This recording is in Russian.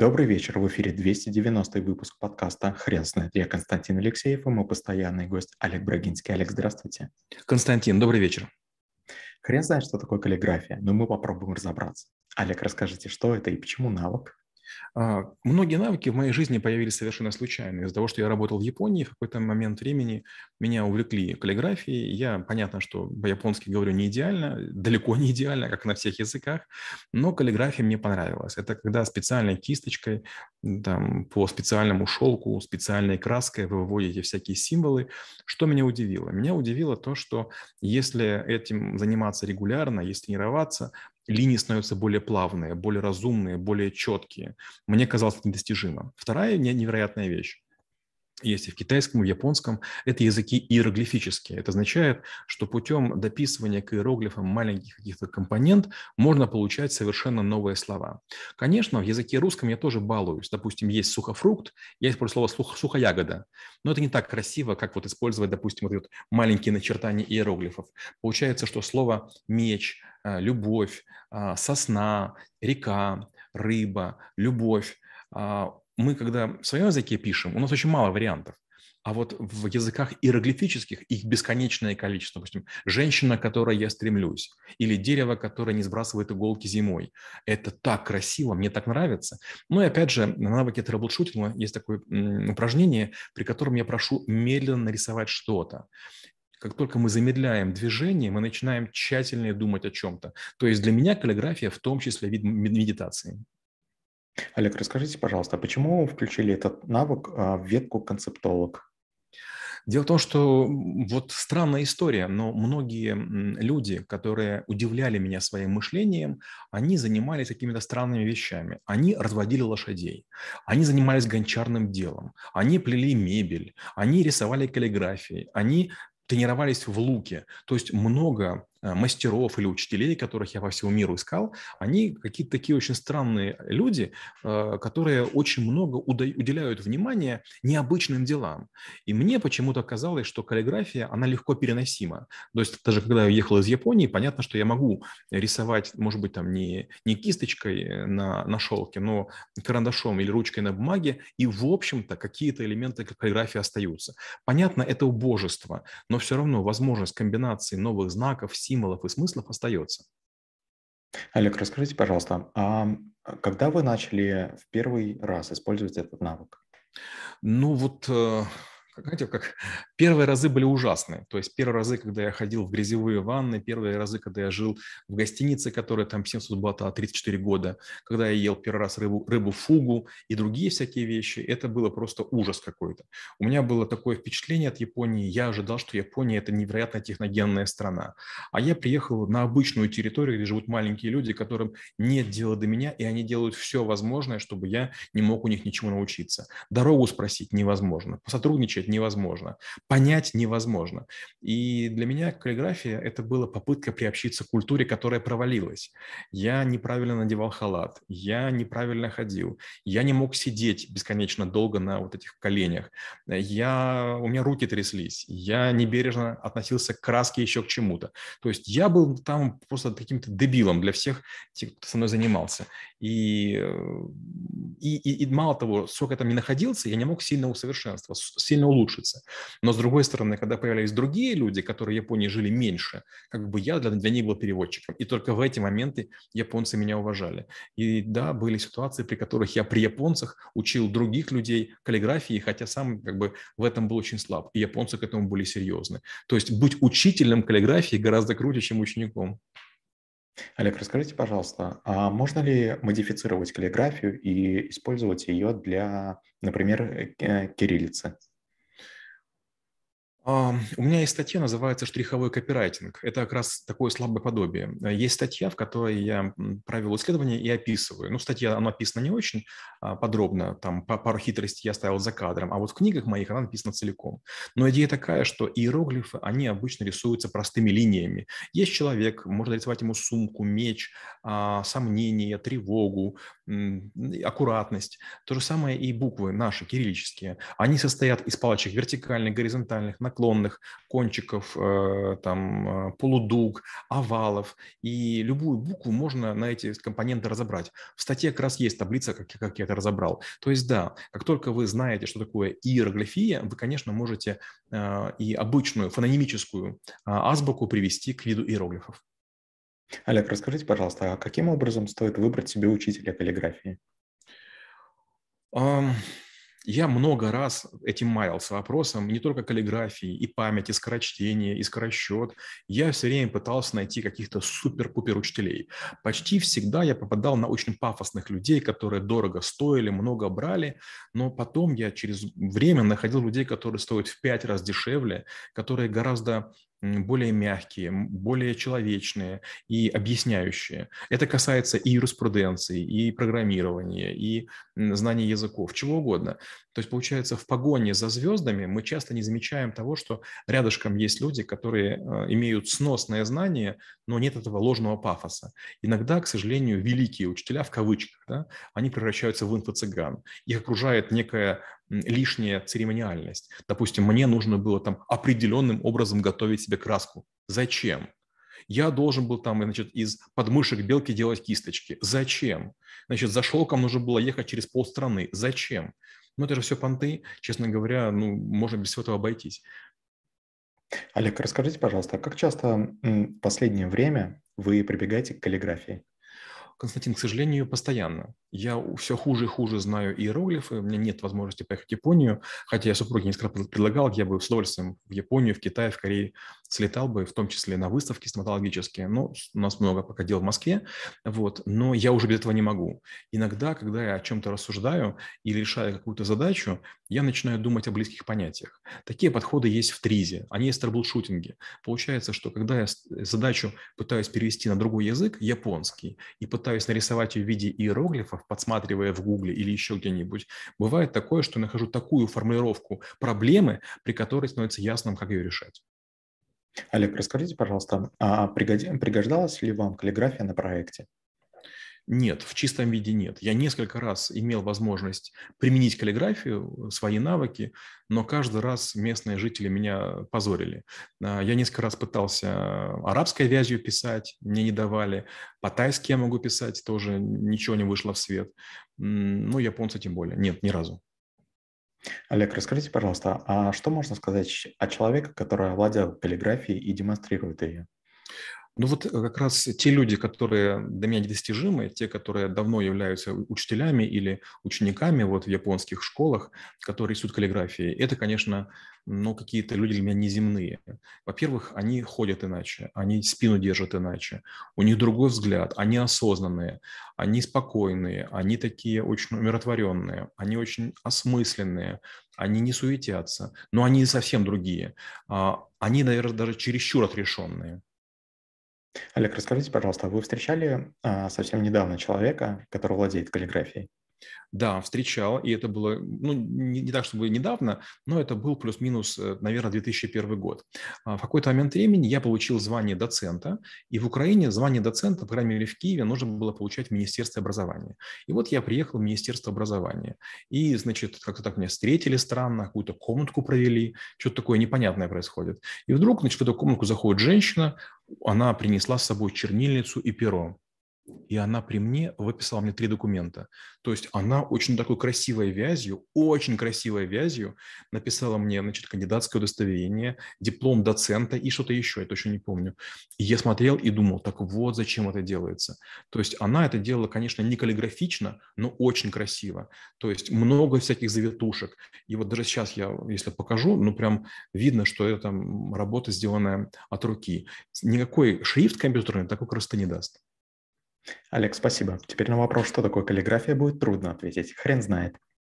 Добрый вечер. В эфире 290 выпуск подкаста «Хрен знает». Я Константин Алексеев и мой постоянный гость Олег Брагинский. Олег, здравствуйте. Константин, добрый вечер. Хрен знает, что такое каллиграфия, но мы попробуем разобраться. Олег, расскажите, что это и почему навык? А, многие навыки в моей жизни появились совершенно случайно. Из-за того, что я работал в Японии, в какой-то момент времени меня увлекли каллиграфией. Я, понятно, что по-японски говорю не идеально, далеко не идеально, как на всех языках, но каллиграфия мне понравилась. Это когда специальной кисточкой, там, по специальному шелку, специальной краской вы выводите всякие символы. Что меня удивило? Меня удивило то, что если этим заниматься регулярно, если тренироваться, линии становятся более плавные, более разумные, более четкие. Мне казалось это недостижимо. Вторая невероятная вещь есть и в китайском, и в японском, это языки иероглифические. Это означает, что путем дописывания к иероглифам маленьких каких-то компонент можно получать совершенно новые слова. Конечно, в языке русском я тоже балуюсь. Допустим, есть сухофрукт, я использую слово сухоягода, но это не так красиво, как вот использовать, допустим, вот, вот маленькие начертания иероглифов. Получается, что слово меч, любовь, э, сосна, река, рыба, любовь а, мы когда в своем языке пишем, у нас очень мало вариантов. А вот в языках иероглифических их бесконечное количество. Допустим, женщина, к которой я стремлюсь, или дерево, которое не сбрасывает иголки зимой. Это так красиво, мне так нравится. Ну и опять же, на навыке troubleshooting а есть такое упражнение, при котором я прошу медленно нарисовать что-то как только мы замедляем движение, мы начинаем тщательнее думать о чем-то. То есть для меня каллиграфия в том числе вид медитации. Олег, расскажите, пожалуйста, почему вы включили этот навык а, в ветку концептолог? Дело в том, что вот странная история, но многие люди, которые удивляли меня своим мышлением, они занимались какими-то странными вещами. Они разводили лошадей, они занимались гончарным делом, они плели мебель, они рисовали каллиграфией, они тренировались в луке. То есть много мастеров или учителей, которых я по всему миру искал, они какие-то такие очень странные люди, э, которые очень много уделяют внимания необычным делам. И мне почему-то казалось, что каллиграфия, она легко переносима. То есть даже когда я ехал из Японии, понятно, что я могу рисовать, может быть, там не, не кисточкой на, на шелке, но карандашом или ручкой на бумаге, и, в общем-то, какие-то элементы каллиграфии остаются. Понятно, это убожество, но все равно возможность комбинации новых знаков, символов и смыслов остается. Олег, расскажите, пожалуйста, а когда вы начали в первый раз использовать этот навык? Ну вот э, знаете, как первые разы были ужасные. То есть первые разы, когда я ходил в грязевые ванны, первые разы, когда я жил в гостинице, которая там 700 бата, 34 года, когда я ел первый раз рыбу, рыбу фугу и другие всякие вещи, это было просто ужас какой-то. У меня было такое впечатление от Японии, я ожидал, что Япония – это невероятно техногенная страна. А я приехал на обычную территорию, где живут маленькие люди, которым нет дела до меня, и они делают все возможное, чтобы я не мог у них ничего научиться. Дорогу спросить невозможно, посотрудничать невозможно, понять невозможно. И для меня каллиграфия – это была попытка приобщиться к культуре, которая провалилась. Я неправильно надевал халат, я неправильно ходил, я не мог сидеть бесконечно долго на вот этих коленях, я, у меня руки тряслись, я небережно относился к краске еще к чему-то. То есть я был там просто каким-то дебилом для всех тех, кто со мной занимался. И, э, и, и, и мало того, сколько я там не находился, я не мог сильно усовершенствоваться, сильно улучшится. Но с другой стороны, когда появлялись другие люди, которые в Японии жили меньше, как бы я для, для них был переводчиком. И только в эти моменты японцы меня уважали. И да, были ситуации, при которых я при японцах учил других людей каллиграфии, хотя сам как бы в этом был очень слаб. И японцы к этому были серьезны. То есть быть учителем каллиграфии гораздо круче, чем учеником. Олег, расскажите, пожалуйста, а можно ли модифицировать каллиграфию и использовать ее для, например, э, кириллицы? У меня есть статья, называется «Штриховой копирайтинг». Это как раз такое слабое подобие. Есть статья, в которой я провел исследование и описываю. Ну, статья, она написана не очень а, подробно, там пару хитростей я ставил за кадром, а вот в книгах моих она написана целиком. Но идея такая, что иероглифы, они обычно рисуются простыми линиями. Есть человек, можно рисовать ему сумку, меч, а, сомнение, тревогу, аккуратность. То же самое и буквы наши, кириллические. Они состоят из палочек вертикальных, горизонтальных, накладных, наклонных, кончиков, э, там, э, полудуг, овалов. И любую букву можно на эти компоненты разобрать. В статье как раз есть таблица, как, как я это разобрал. То есть, да, как только вы знаете, что такое иероглифия, вы, конечно, можете э, и обычную фононимическую азбуку привести к виду иероглифов. Олег, расскажите, пожалуйста, а каким образом стоит выбрать себе учителя каллиграфии? Я много раз этим маялся вопросом не только каллиграфии, и памяти, скорочтения, и скоросчет. Я все время пытался найти каких-то супер-пупер учителей. Почти всегда я попадал на очень пафосных людей, которые дорого стоили, много брали, но потом я через время находил людей, которые стоят в пять раз дешевле, которые гораздо более мягкие, более человечные и объясняющие. Это касается и юриспруденции, и программирования, и знания языков, чего угодно. То есть, получается, в погоне за звездами мы часто не замечаем того, что рядышком есть люди, которые э, имеют сносное знание, но нет этого ложного пафоса. Иногда, к сожалению, великие учителя, в кавычках, да, они превращаются в инфо-цыган. Их окружает некая лишняя церемониальность. Допустим, мне нужно было там определенным образом готовить себе краску. Зачем? Я должен был там, значит, из подмышек белки делать кисточки. Зачем? Значит, за шелком нужно было ехать через полстраны. Зачем? Ну, это же все понты. Честно говоря, ну, можно без всего этого обойтись. Олег, расскажите, пожалуйста, а как часто в последнее время вы прибегаете к каллиграфии? Константин, к сожалению, постоянно. Я все хуже и хуже знаю иероглифы, у меня нет возможности поехать в Японию, хотя я супруге несколько предлагал, я бы с удовольствием в Японию, в Китай, в Корее слетал бы, в том числе на выставки стоматологические. Но у нас много пока дел в Москве, вот, но я уже без этого не могу. Иногда, когда я о чем-то рассуждаю или решаю какую-то задачу, я начинаю думать о близких понятиях. Такие подходы есть в ТРИЗе, они есть в трэблшутинге. Получается, что когда я задачу пытаюсь перевести на другой язык, японский, и пытаюсь нарисовать ее в виде иероглифов, подсматривая в Гугле или еще где-нибудь, бывает такое, что нахожу такую формулировку проблемы, при которой становится ясным, как ее решать. Олег, расскажите, пожалуйста, а пригождалась ли вам каллиграфия на проекте? Нет, в чистом виде нет. Я несколько раз имел возможность применить каллиграфию, свои навыки, но каждый раз местные жители меня позорили. А, я несколько раз пытался арабской вязью писать, мне не давали. По-тайски я могу писать, тоже ничего не вышло в свет. Ну, японцы тем более. Нет, ни разу. Олег, расскажите, пожалуйста, а что можно сказать о человеке, который овладел каллиграфией и демонстрирует ее? Ну вот э, как раз те люди, которые для меня недостижимы, те, которые давно являются учителями или учениками вот в японских школах, которые рисуют каллиграфии, это, конечно, ну, какие-то люди для меня неземные. Во-первых, они ходят иначе, они спину держат иначе, у них другой взгляд, они осознанные, они спокойные, они такие очень умиротворенные, они очень осмысленные, они не суетятся, но они совсем другие. А, они, наверное, даже чересчур отрешенные. Олег, расскажите, пожалуйста, вы встречали а, совсем недавно человека, который владеет каллиграфией? Да, встречал, и это было, ну, не, не так, чтобы недавно, но это был плюс-минус, э, наверное, 2001 год. А в какой-то момент времени я получил звание доцента, и в Украине звание доцента, по крайней мере, в Киеве, нужно было получать в Министерстве образования. И вот я приехал в Министерство образования, и, значит, как-то так меня встретили странно, какую-то комнатку провели, что-то такое непонятное происходит. И вдруг, значит, в эту комнатку заходит женщина, она принесла с собой чернильницу и перо и она при мне выписала мне три документа. То есть она очень такой красивой вязью, очень красивой вязью написала мне, значит, кандидатское удостоверение, диплом доцента и что-то еще, я точно не помню. И я смотрел и думал, так вот зачем это делается. То есть она это делала, конечно, не каллиграфично, но очень красиво. То есть много всяких завитушек. И вот даже сейчас я, если покажу, ну прям видно, что это работа, сделанная от руки. Никакой шрифт компьютерный такой красоты не даст. Олег, спасибо. Теперь на вопрос, что такое каллиграфия, будет трудно ответить. Хрен знает.